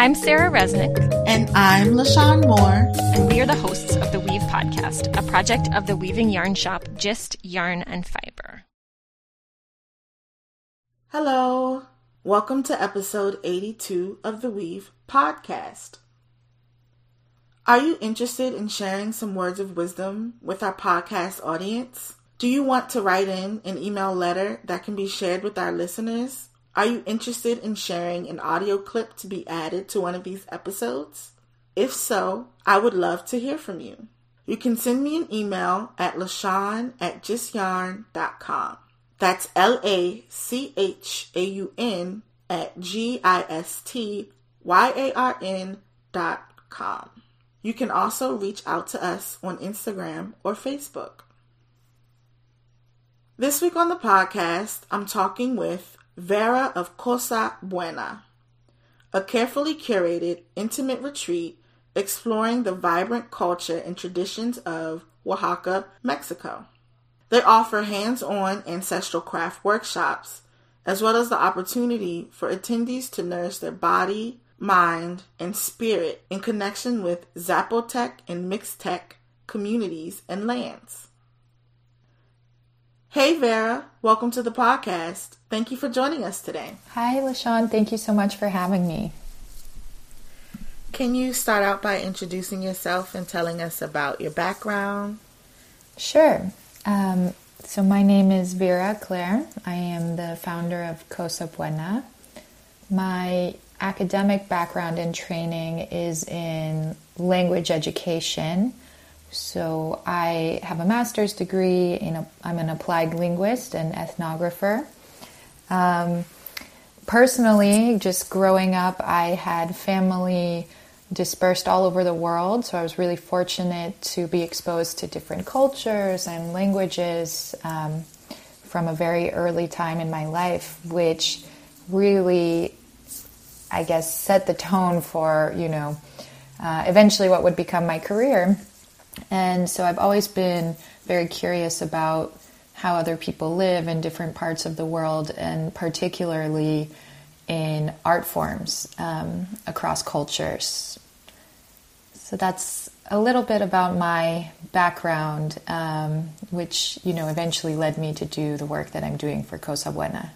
I'm Sarah Resnick. And I'm Lachaun Moore. And we are the hosts of the Weave Podcast, a project of the weaving yarn shop Gist Yarn and Fiber. Hello. Welcome to episode 82 of the Weave Podcast. Are you interested in sharing some words of wisdom with our podcast audience? Do you want to write in an email letter that can be shared with our listeners? Are you interested in sharing an audio clip to be added to one of these episodes? If so, I would love to hear from you. You can send me an email at Lachaun at gistyarn.com. That's L A C H A U N at G I S T Y A R N dot com. You can also reach out to us on Instagram or Facebook. This week on the podcast, I'm talking with Vera of Cosa Buena, a carefully curated, intimate retreat exploring the vibrant culture and traditions of Oaxaca, Mexico. They offer hands on ancestral craft workshops, as well as the opportunity for attendees to nourish their body, mind, and spirit in connection with Zapotec and Mixtec communities and lands. Hey Vera, welcome to the podcast. Thank you for joining us today. Hi Lachaun, thank you so much for having me. Can you start out by introducing yourself and telling us about your background? Sure. Um, so, my name is Vera Claire. I am the founder of Cosa Buena. My academic background and training is in language education so I have a master's degree in a, I'm an applied linguist and ethnographer. Um, personally, just growing up, I had family dispersed all over the world, so I was really fortunate to be exposed to different cultures and languages um, from a very early time in my life, which really, I guess, set the tone for you know uh, eventually what would become my career. And so I've always been very curious about how other people live in different parts of the world, and particularly in art forms um, across cultures. So that's a little bit about my background, um, which you know eventually led me to do the work that I'm doing for Cosa Buena.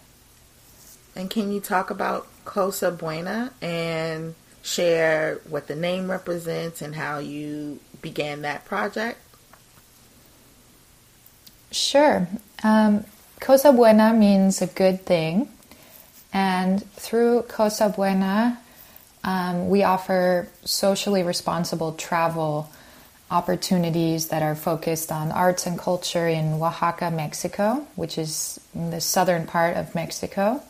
And can you talk about Cosa Buena and share what the name represents and how you began that project? Sure. Um, Cosa Buena means a good thing. And through Cosa Buena, um, we offer socially responsible travel opportunities that are focused on arts and culture in Oaxaca, Mexico, which is the southern part of Mexico.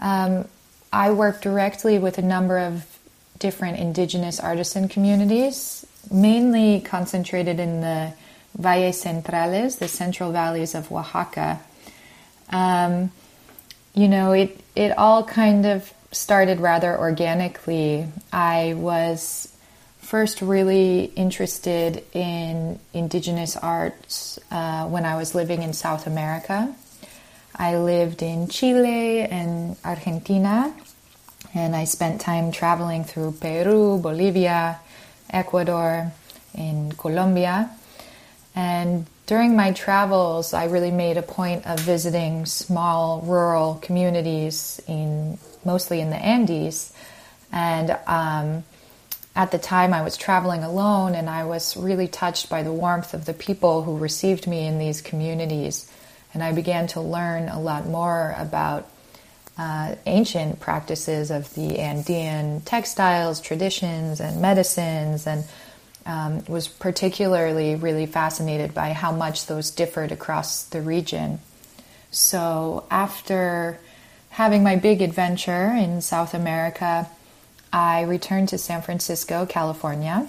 Um, I work directly with a number of different indigenous artisan communities mainly concentrated in the Valles Centrales, the central valleys of Oaxaca. Um, you know, it, it all kind of started rather organically. I was first really interested in indigenous arts uh, when I was living in South America. I lived in Chile and Argentina, and I spent time traveling through Peru, Bolivia, Ecuador, in Colombia. And during my travels, I really made a point of visiting small rural communities in mostly in the Andes. And um, at the time, I was traveling alone, and I was really touched by the warmth of the people who received me in these communities. And I began to learn a lot more about uh, ancient practices of the Andean textiles, traditions, and medicines, and um, was particularly really fascinated by how much those differed across the region. So, after having my big adventure in South America, I returned to San Francisco, California.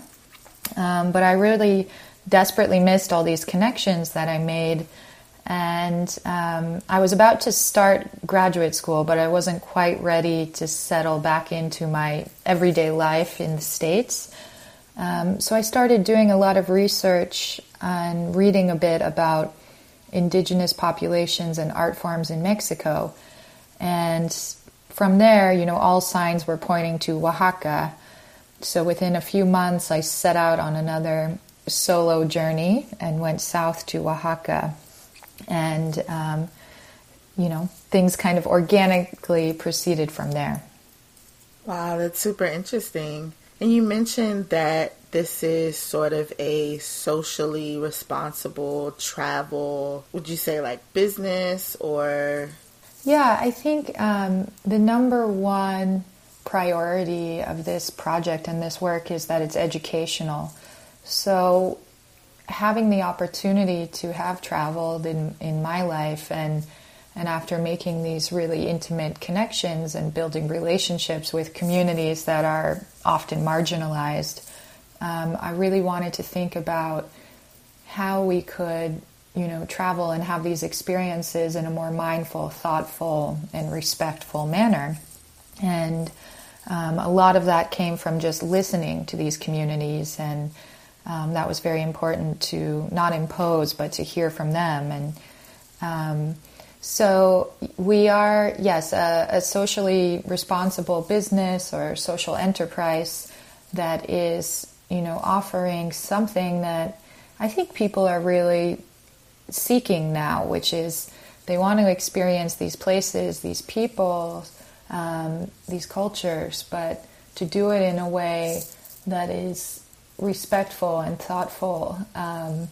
Um, but I really desperately missed all these connections that I made and um, I was about to start graduate school, but I wasn't quite ready to settle back into my everyday life in the States. Um, so I started doing a lot of research and reading a bit about indigenous populations and art forms in Mexico. And from there, you know, all signs were pointing to Oaxaca. So within a few months, I set out on another solo journey and went south to Oaxaca. And, um, you know, things kind of organically proceeded from there. Wow, that's super interesting. And you mentioned that this is sort of a socially responsible travel, would you say like business or? Yeah, I think um, the number one priority of this project and this work is that it's educational. So, having the opportunity to have traveled in, in my life and and after making these really intimate connections and building relationships with communities that are often marginalized, um, I really wanted to think about how we could, you know, travel and have these experiences in a more mindful, thoughtful, and respectful manner. And um, a lot of that came from just listening to these communities, and um, that was very important to not impose, but to hear from them. And um, so we are, yes, a, a, socially responsible business or social enterprise that is, you know, offering something that I think people are really seeking now, which is they want to experience these places, these people, um, these cultures, but to do it in a way that is respectful and thoughtful. Um,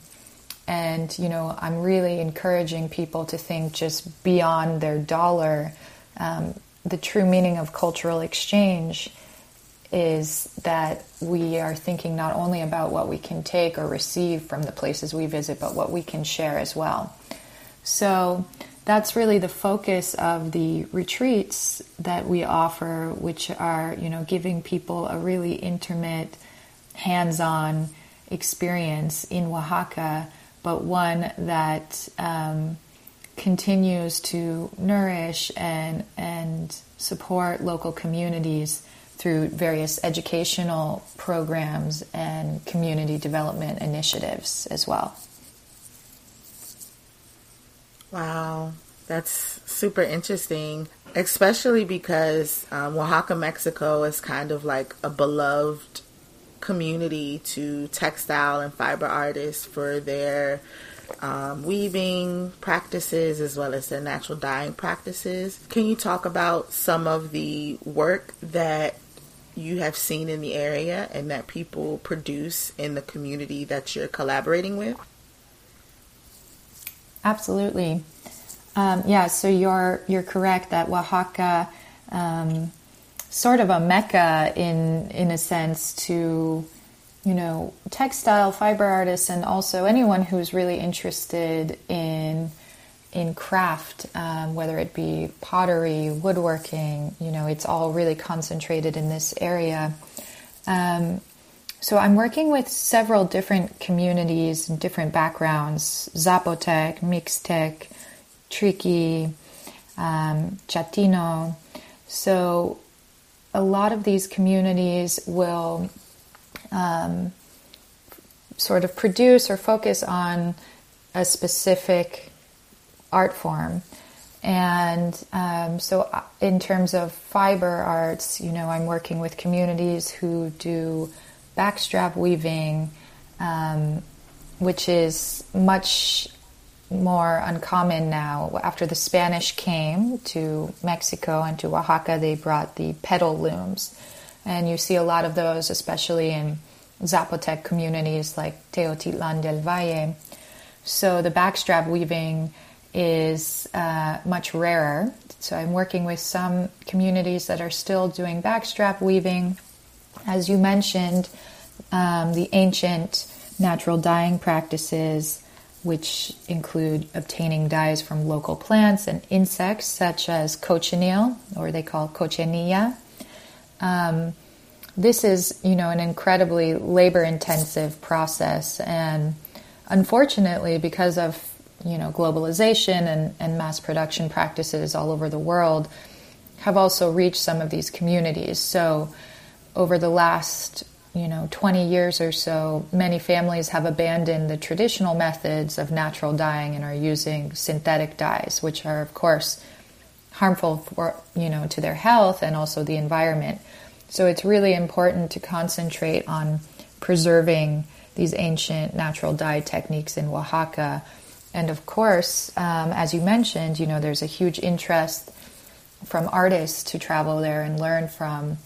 and, you know, I'm really encouraging people to think just beyond their dollar. Um, the true meaning of cultural exchange is that we are thinking not only about what we can take or receive from the places we visit, but what we can share as well. So that's really the focus of the retreats that we offer, which are, you know, giving people a really intimate, hands-on experience in Oaxaca but one that um, continues to nourish and and support local communities through various educational programs and community development initiatives as well. Wow, that's super interesting, especially because um, Oaxaca, Mexico is kind of like a beloved community to textile and fiber artists for their um, weaving practices as well as their natural dyeing practices. Can you talk about some of the work that you have seen in the area and that people produce in the community that you're collaborating with? Absolutely. Um, yeah, so you're you're correct that Oaxaca um, sort of a mecca in in a sense to you know textile fiber artists and also anyone who's really interested in in craft, um, whether it be pottery, woodworking, you know, it's all really concentrated in this area. Um, so I'm working with several different communities and different backgrounds: Zapotec, Mixtec, Triqui, um, Chatino. So a lot of these communities will um, sort of produce or focus on a specific art form. And um, so, uh, in terms of fiber arts, you know, I'm working with communities who do backstrap weaving, um, which is much more uncommon now. After the Spanish came to Mexico and to Oaxaca, they brought the pedal looms. And you see a lot of those, especially in Zapotec communities like Teotitlan del Valle. So the backstrap weaving is uh, much rarer. So I'm working with some communities that are still doing backstrap weaving. As you mentioned, um, the ancient natural dyeing practices which include obtaining dyes from local plants and insects such as cochineal, or they call cochinilla. Um, this is, you know, an incredibly labor-intensive process, and unfortunately, because of you know globalization and, and mass production practices all over the world, have also reached some of these communities. So, over the last you know 20 years or so many families have abandoned the traditional methods of natural dyeing and are using synthetic dyes which are of course harmful for you know to their health and also the environment. So it's really important to concentrate on preserving these ancient natural dye techniques in Oaxaca. And of course, um, as you mentioned, you know there's a huge interest from artists to travel there and learn from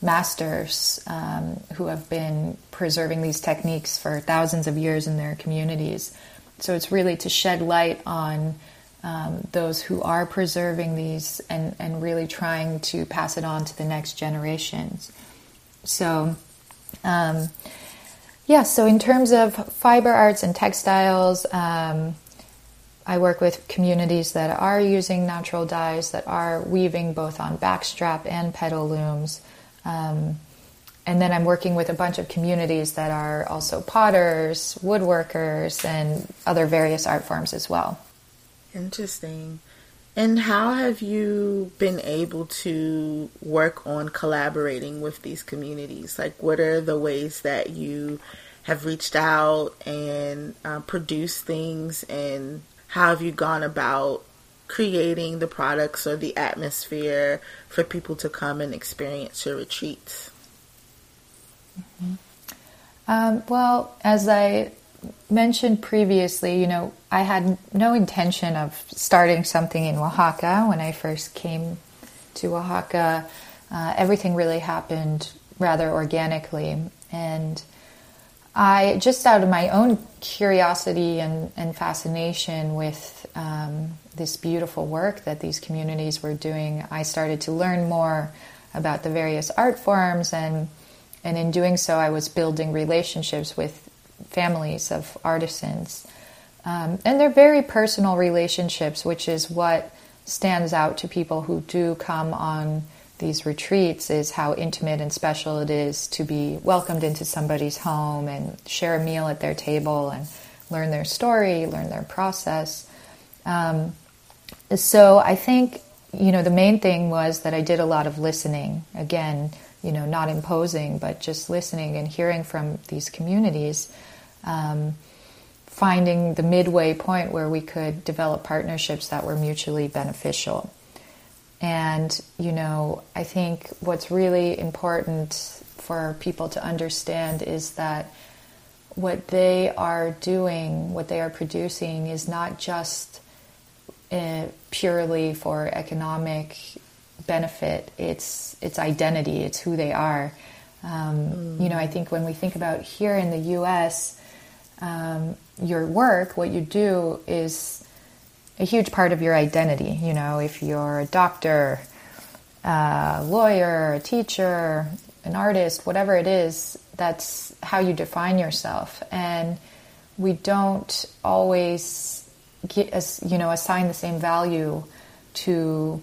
masters um, who have been preserving these techniques for thousands of years in their communities. So it's really to shed light on um, those who are preserving these and, and really trying to pass it on to the next generations. So, um, yeah, so in terms of fiber arts and textiles, um, I work with communities that are using natural dyes, that are weaving both on backstrap and pedal looms. Um, and then I'm working with a bunch of communities that are also potters, woodworkers, and other various art forms as well. Interesting. And how have you been able to work on collaborating with these communities? Like, what are the ways that you have reached out and uh, produced things, and how have you gone about creating the products or the atmosphere for people to come and experience your retreats? Mm-hmm. Um, well, as I mentioned previously, you know, I had no intention of starting something in Oaxaca when I first came to Oaxaca. Uh, everything really happened rather organically. And I, just out of my own curiosity and, and fascination with um, this beautiful work that these communities were doing, I started to learn more about the various art forms. And, and in doing so, I was building relationships with families of artisans. Um, and they're very personal relationships, which is what stands out to people who do come on these retreats is how intimate and special it is to be welcomed into somebody's home and share a meal at their table and learn their story, learn their process. Um, so I think, you know, the main thing was that I did a lot of listening. Again, you know, not imposing, but just listening and hearing from these communities um, finding the midway point where we could develop partnerships that were mutually beneficial. And, you know, I think what's really important for people to understand is that what they are doing, what they are producing, is not just uh, purely for economic benefit. It's it's identity. It's who they are. Um, mm. You know, I think when we think about here in the U.S., um, your work, what you do, is a huge part of your identity. You know, if you're a doctor, a lawyer, a teacher, an artist, whatever it is, that's how you define yourself. And we don't always get, you know, assign the same value to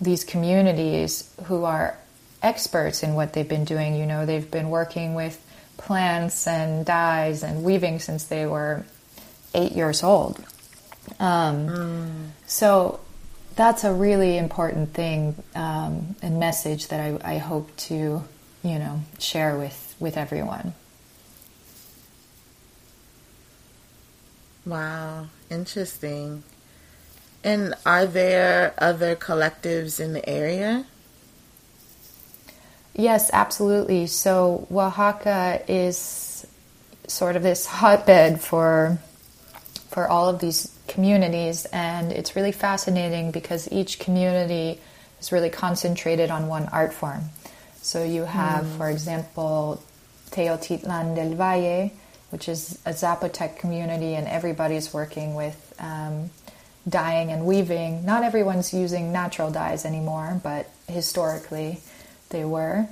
these communities who are experts in what they've been doing. You know, they've been working with plants and dyes and weaving since they were eight years old. Um, mm. So that's a really important thing um, and message that I, I hope to, you know, share with, with everyone. Wow, interesting. And are there other collectives in the area? Yes, absolutely. So Oaxaca is sort of this hotbed for for all of these communities, and it's really fascinating because each community is really concentrated on one art form. So you have, mm. for example, Teotitlan del Valle, which is a Zapotec community, and everybody's working with um, dyeing and weaving. Not everyone's using natural dyes anymore, but historically they were.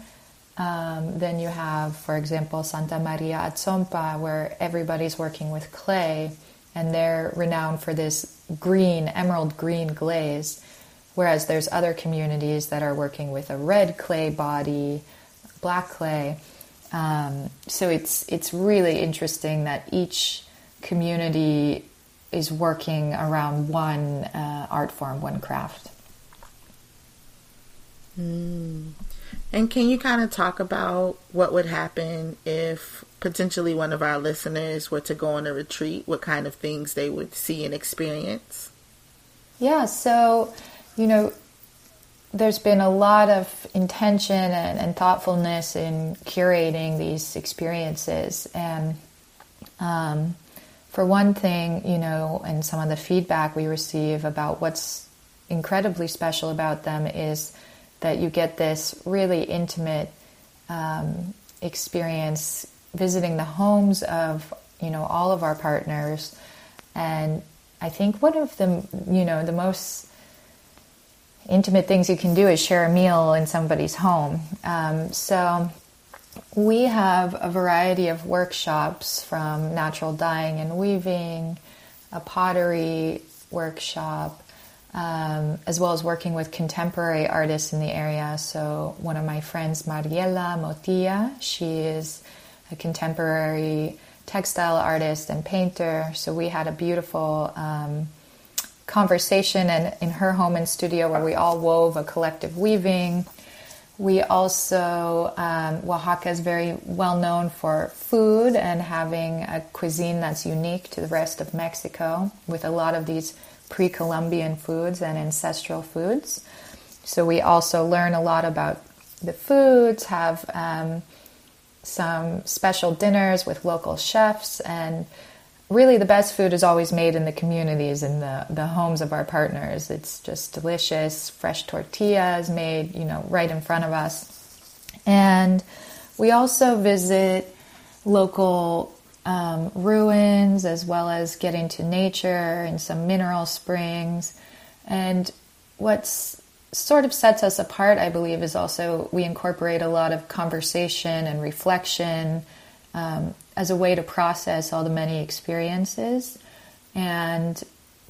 Um, then you have, for example, Santa Maria Atzompa, where everybody's working with clay, and they're renowned for this green, emerald green glaze. Whereas there's other communities that are working with a red clay body, black clay. Um, so it's it's really interesting that each community is working around one uh, art form, one craft. Mm. And can you kind of talk about what would happen if potentially one of our listeners were to go on a retreat? What kind of things they would see and experience? Yeah, so, you know, there's been a lot of intention and, and, thoughtfulness in curating these experiences. And um, for one thing, you know, and some of the feedback we receive about what's incredibly special about them is that you get this really intimate um, experience visiting the homes of, you know, all of our partners. And I think one of the, you know, the most intimate things you can do is share a meal in somebody's home. Um, so we have a variety of workshops from natural dyeing and weaving, a pottery workshop, um, as well as working with contemporary artists in the area. So one of my friends, Mariela Motilla, she is a contemporary textile artist and painter. So we had a beautiful um, conversation and in her home and studio where we all wove a collective weaving. We also, um, Oaxaca is very well known for food and having a cuisine that's unique to the rest of Mexico with a lot of these pre Columbian foods and ancestral foods. So we also learn a lot about the foods, have um, some special dinners with local chefs, and really the best food is always made in the communities in the, the homes of our partners it's just delicious fresh tortillas made you know right in front of us and we also visit local um, ruins as well as getting to nature and some mineral springs and what's sort of sets us apart i believe is also we incorporate a lot of conversation and reflection um, as a way to process all the many experiences and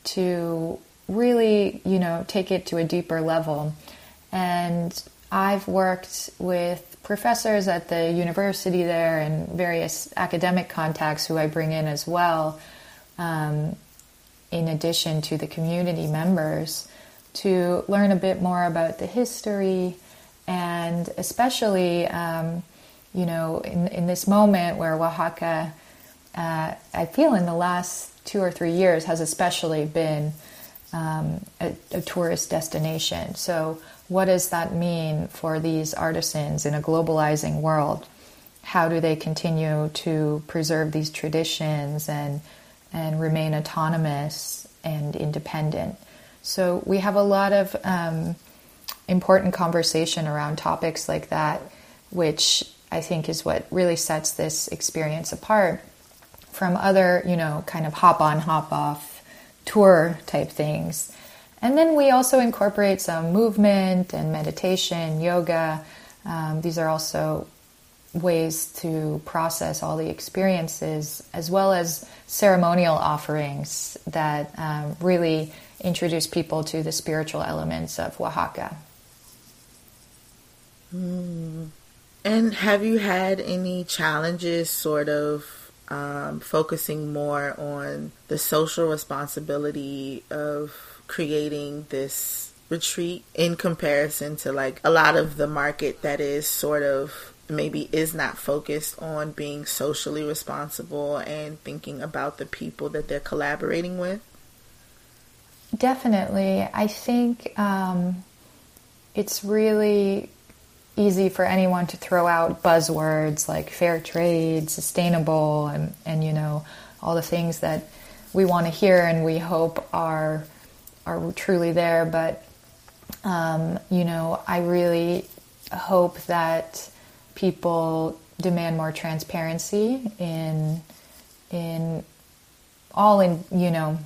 to really, you know, take it to a deeper level. And I've worked with professors at the university there and various academic contacts who I bring in as well, um, in addition to the community members, to learn a bit more about the history and especially. Um, you know, in, in this moment where Oaxaca, uh, I feel in the last two or three years, has especially been um, a, a, tourist destination. So, what does that mean for these artisans in a globalizing world? How do they continue to preserve these traditions and and remain autonomous and independent? So, we have a lot of um, important conversation around topics like that, which I think is what really sets this experience apart from other, you know, kind of hop on, hop off tour type things. And then we also incorporate some movement and meditation, yoga. Um, these are also ways to process all the experiences, as well as ceremonial offerings that um, really introduce people to the spiritual elements of Oaxaca. Mm. And have you had any challenges sort of um, focusing more on the social responsibility of creating this retreat in comparison to like a lot of the market that is sort of maybe is not focused on being socially responsible and thinking about the people that they're collaborating with? Definitely. I think um, it's really easy for anyone to throw out buzzwords like fair trade, sustainable, and, and you know, all the things that we want to hear and we hope are are truly there. But um, you know, I really hope that people demand more transparency in in all in you know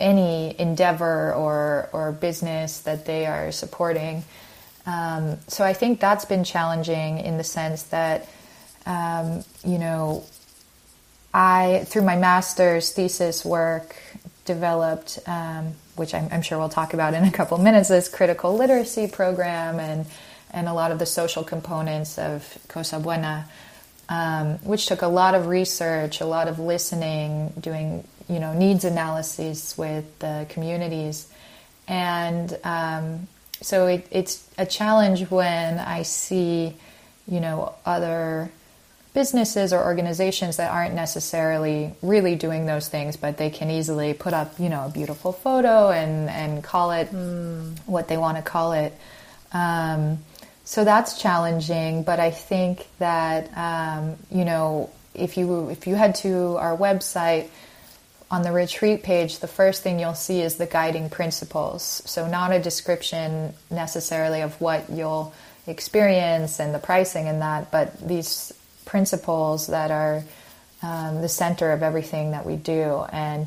any endeavor or or business that they are supporting um, so I think that's been challenging in the sense that, um, you know, I, through my master's thesis work, developed, um, which I'm, I'm, sure we'll talk about in a couple minutes, this critical literacy program and, and a lot of the social components of Cosa Buena, um, which took a lot of research, a lot of listening, doing, you know, needs analyses with the communities. And um, so it, it's a challenge when I see, you know, other businesses or organizations that aren't necessarily really doing those things, but they can easily put up, you know, a beautiful photo and, and call it mm. what they want to call it. Um, so that's challenging, but I think that, um, you know, if you, if you head to our website, on the retreat page, the first thing you'll see is the guiding principles. So, not a description necessarily of what you'll experience and the pricing and that, but these principles that are um, the center of everything that we do. And,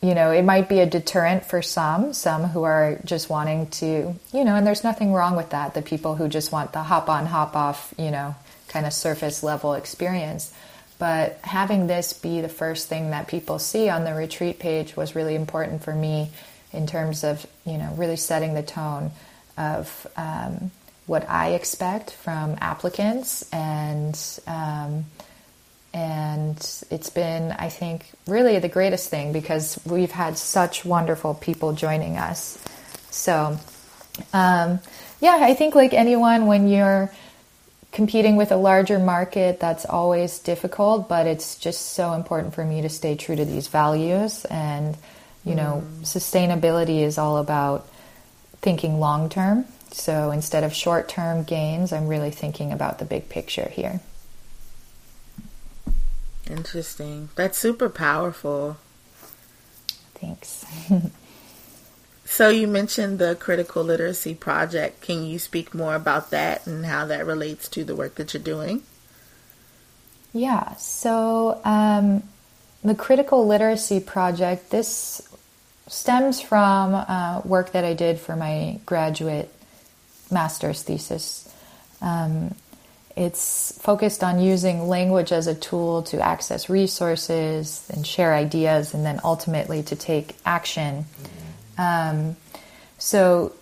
you know, it might be a deterrent for some, some who are just wanting to, you know, and there's nothing wrong with that, the people who just want the hop on, hop off, you know, kind of surface level experience. But having this be the first thing that people see on the retreat page was really important for me in terms of, you know, really setting the tone of um, what I expect from applicants and um, and it's been I think really the greatest thing because we've had such wonderful people joining us. So um, yeah, I think like anyone when you're competing with a larger market, that's always difficult, but it's just so important for me to stay true to these values. And, you know, mm. sustainability is all about thinking long term. So instead of short term gains, I'm really thinking about the big picture here. Interesting. That's super powerful. Thanks. So you mentioned the critical literacy project. Can you speak more about that and how that relates to the work that you're doing? Yeah. So um, the critical literacy project this stems from uh, work that I did for my graduate master's thesis. Um, it's focused on using language as a tool to access resources and share ideas, and then ultimately to take action. Um, so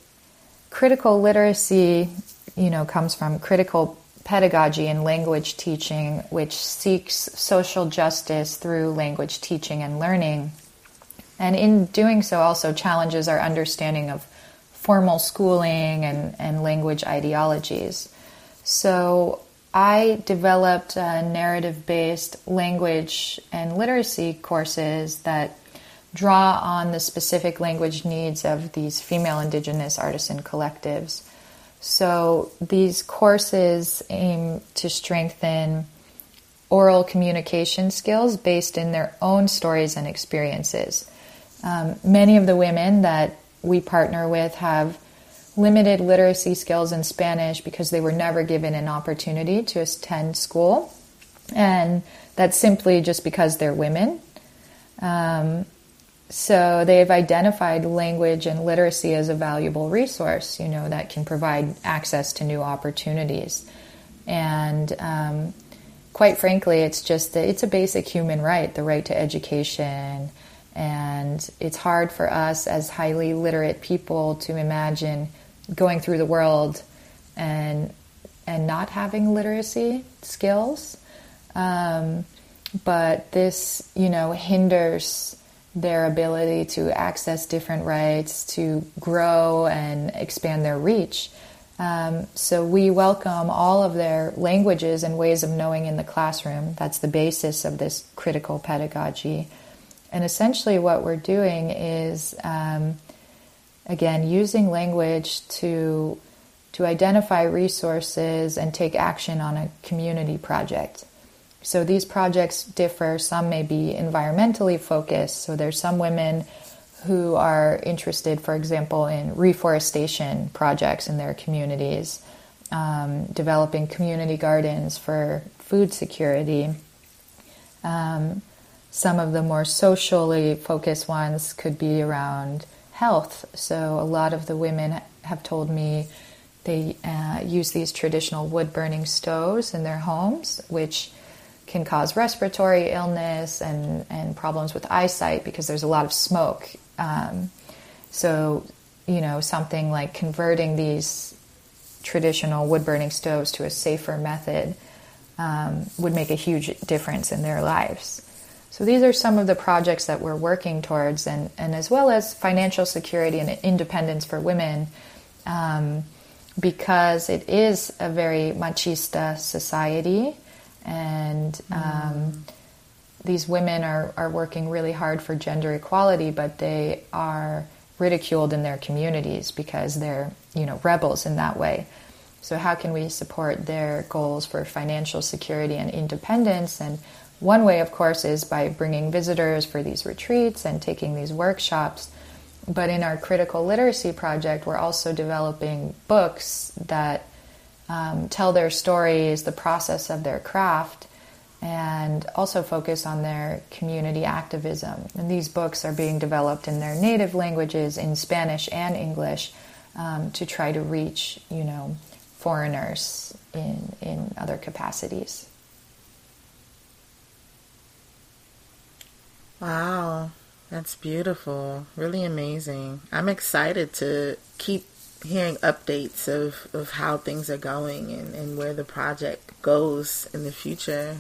critical literacy, you know, comes from critical pedagogy and language teaching, which seeks social justice through language teaching and learning. And in doing so, also challenges our understanding of formal schooling and, and language ideologies. So I developed narrative based language and literacy courses that draw on the specific language needs of these female indigenous artisan collectives. So these courses aim to strengthen oral communication skills based in their own stories and experiences. Um, many of the women that we partner with have limited literacy skills in Spanish because they were never given an opportunity to attend school. And that's simply just because they're women. Um, so they've identified language and literacy as a valuable resource, you know, that can provide access to new opportunities. And um, quite frankly, it's just that it's a basic human right, the right to education. And it's hard for us as highly literate people to imagine going through the world and and not having literacy skills. Um, but this, you know, hinders their ability to access different rights, to grow and expand their reach. Um, so we welcome all of their languages and ways of knowing in the classroom. That's the basis of this critical pedagogy. And essentially, what we're doing is, um, again, using language to to identify resources and take action on a community project. So these projects differ. Some may be environmentally focused. So there's some women who are interested, for example, in reforestation projects in their communities, um, developing community gardens for food security. Um, some of the more socially focused ones could be around health. So a lot of the women have told me they uh, use these traditional wood burning stoves in their homes, which can cause respiratory illness and, and problems with eyesight because there's a lot of smoke. Um, so, you know, something like converting these traditional wood burning stoves to a safer method um, would make a huge difference in their lives. So, these are some of the projects that we're working towards, and, and as well as financial security and independence for women. Um, because it is a very machista society, and um, these women are, are working really hard for gender equality, but they are ridiculed in their communities because they're you know rebels in that way. So how can we support their goals for financial security and independence? And one way, of course, is by bringing visitors for these retreats and taking these workshops. But in our critical literacy project, we're also developing books that um, tell their stories, the process of their craft, and also focus on their community activism. And these books are being developed in their native languages, in Spanish and English, um, to try to reach, you know, foreigners in in other capacities. Wow, that's beautiful. Really amazing. I'm excited to keep hearing updates of, of how things are going and, and where the project goes in the future.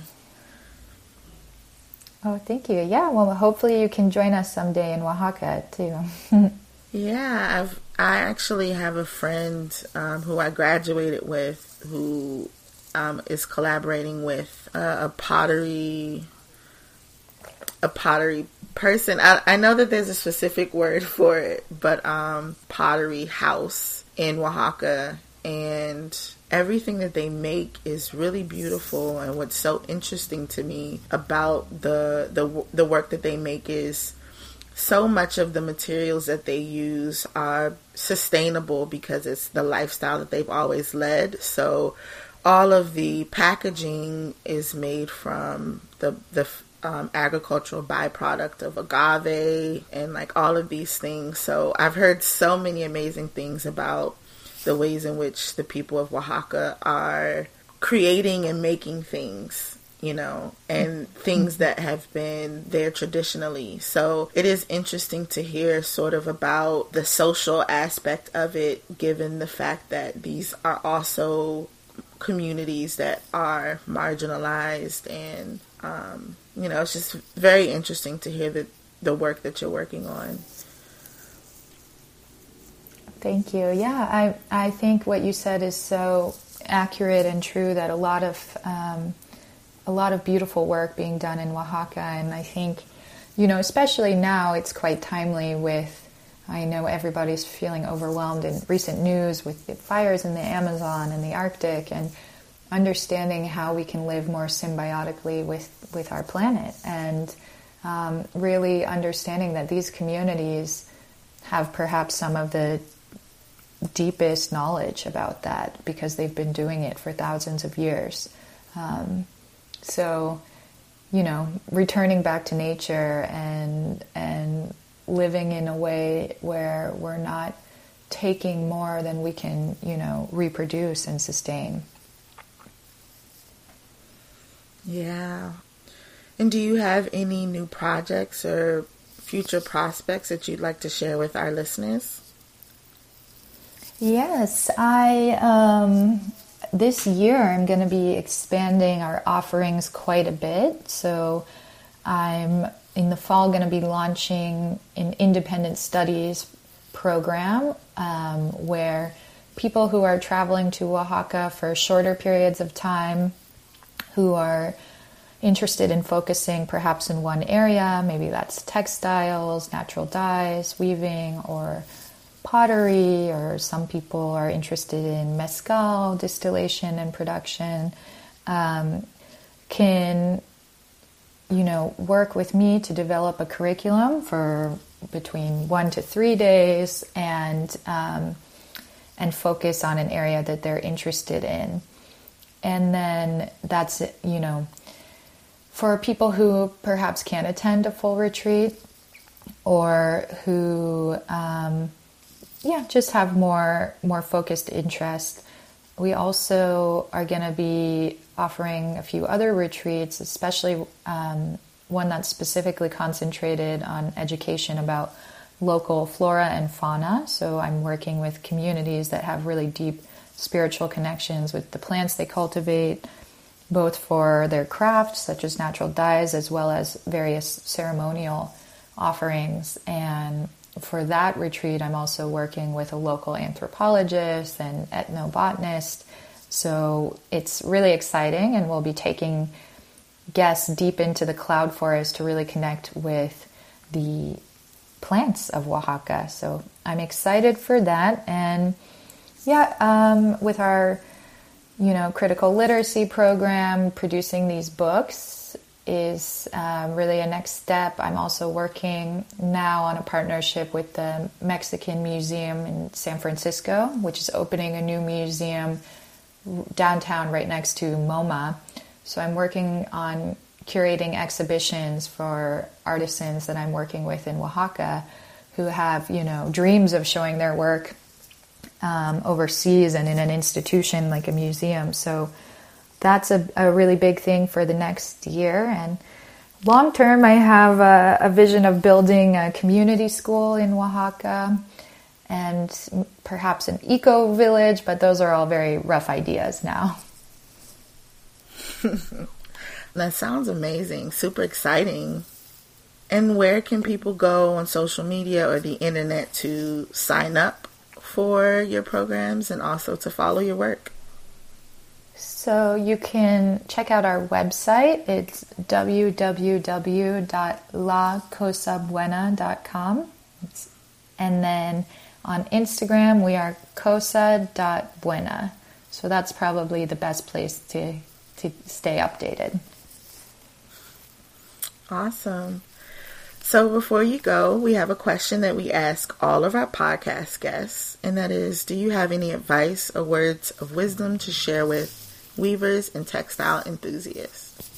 Oh, thank you. Yeah, well, hopefully you can join us someday in Oaxaca too. yeah, I've I actually have a friend um, who I graduated with who um, is collaborating with uh, a pottery a pottery person. I, I know that there's a specific word for it, but um, pottery house in Oaxaca, and everything that they make is really beautiful. And what's so interesting to me about the the the work that they make is so much of the materials that they use are sustainable because it's the lifestyle that they've always led. So all of the packaging is made from the the um, agricultural byproduct of agave and like all of these things. So I've heard so many amazing things about the ways in which the people of Oaxaca are creating and making things you know, and things that have been there traditionally. So it is interesting to hear sort of about the social aspect of it, given the fact that these are also communities that are marginalized and um, you know it's just very interesting to hear the, the work that you're working on. Thank you. Yeah i i think what you said is so accurate and true that a lot of um, a lot of beautiful work being done in oaxaca and i think you know especially now it's quite timely with I know everybody's feeling overwhelmed in recent news with the fires in the Amazon and the Arctic, and understanding how we can live more symbiotically with, with our planet and um, really understanding that these communities have perhaps some of the deepest knowledge about that because they've been doing it for thousands of years. Um, so, you know, returning back to nature and and living in a way where we're not taking more than we can, you know, reproduce and sustain. Yeah. And do you have any new projects or future prospects that you'd like to share with our listeners? Yes, I um, this year I'm going to be expanding our offerings quite a bit. So I'm in the fall going to be launching an independent studies program um, where people who are traveling to Oaxaca for shorter periods of time who are interested in focusing perhaps in one area, maybe that's textiles, natural dyes, weaving, or pottery, or some people are interested in mezcal distillation and production, um, can you know work with me to develop a curriculum for between one to three days and um, and focus on an area that they're interested in and then that's you know. For people who perhaps can't attend a full retreat or who um, yeah just have more more focused interest we also are going to be offering a few other retreats especially um, one that's specifically concentrated on education about local flora and fauna. So i'm working with communities that have really deep spiritual connections with the plants they cultivate, both for their crafts, such as natural dyes, as well as various ceremonial offerings. And for that retreat, I'm also working with a local anthropologist and ethnobotanist So it's really exciting, and we'll be taking guests deep into the cloud forest to really connect with the plants of Oaxaca. So I'm excited for that. And yeah, um, with our you know critical literacy program, producing these books is um, really a next step. I'm also working now on a partnership with the Mexican Museum in San Francisco, which is opening a new museum downtown right next to MoMA. So I'm working on curating exhibitions for artisans that I'm working with in Oaxaca who have, you know, dreams of showing their work um, overseas and in an institution like a museum. So that's a, a, really big thing for the next year. And long term, I have a, a vision of building a community school in Oaxaca and perhaps an eco village, but those are all very rough ideas now. that sounds amazing, super exciting. And where can people go on social media or the internet to sign up for your programs and also to follow your work? So you can check out our website. It's www.lacosabuena.com. And then on Instagram, we are cosa.buena. So that's probably the best place to, to stay updated. Awesome. So before you go, we have a question that we ask all of our podcast guests, and that is Do you have any advice or words of wisdom to share with weavers and textile enthusiasts?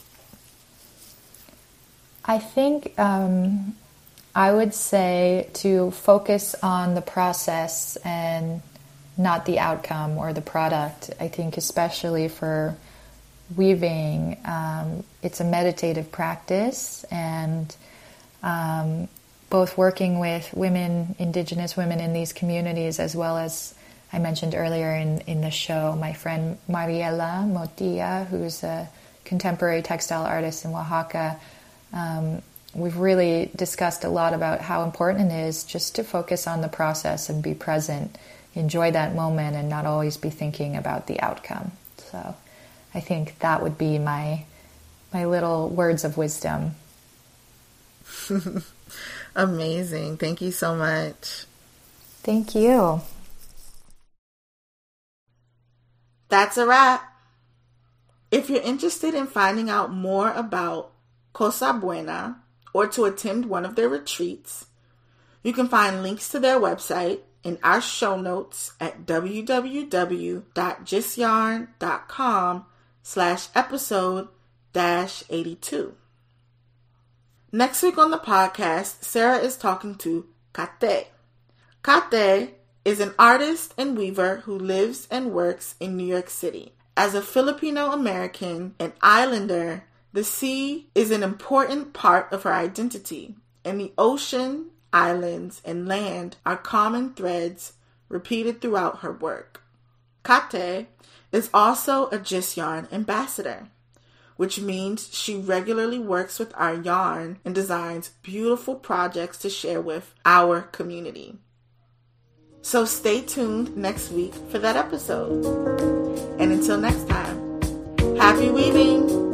I think um, I would say to focus on the process and not the outcome or the product. I think, especially for weaving, um, it's a meditative practice, and um, both working with women, Indigenous women in these communities, as well as I mentioned earlier in, in the show, my friend Mariela Motilla, who's a contemporary textile artist in Oaxaca. Um, we've really discussed a lot about how important it is just to focus on the process and be present, enjoy that moment, and not always be thinking about the outcome. So I think that would be my my little words of wisdom. Amazing. Thank you so much. Thank you. That's a wrap. If you're interested in finding out more about Cosa Buena, or to attend one of their retreats, you can find links to their website in our show notes at www.gistyarn.com slash episode dash 82. Next week on the podcast, Sarah is talking to Kate. Kate is an artist and weaver who lives and works in New York City. As a Filipino American and islander the sea is an important part of her identity, and the ocean, islands, and land are common threads repeated throughout her work. Kate is also a Gist Yarn ambassador, which means she regularly works with our yarn and designs beautiful projects to share with our community. So stay tuned next week for that episode. And until next time, happy weaving!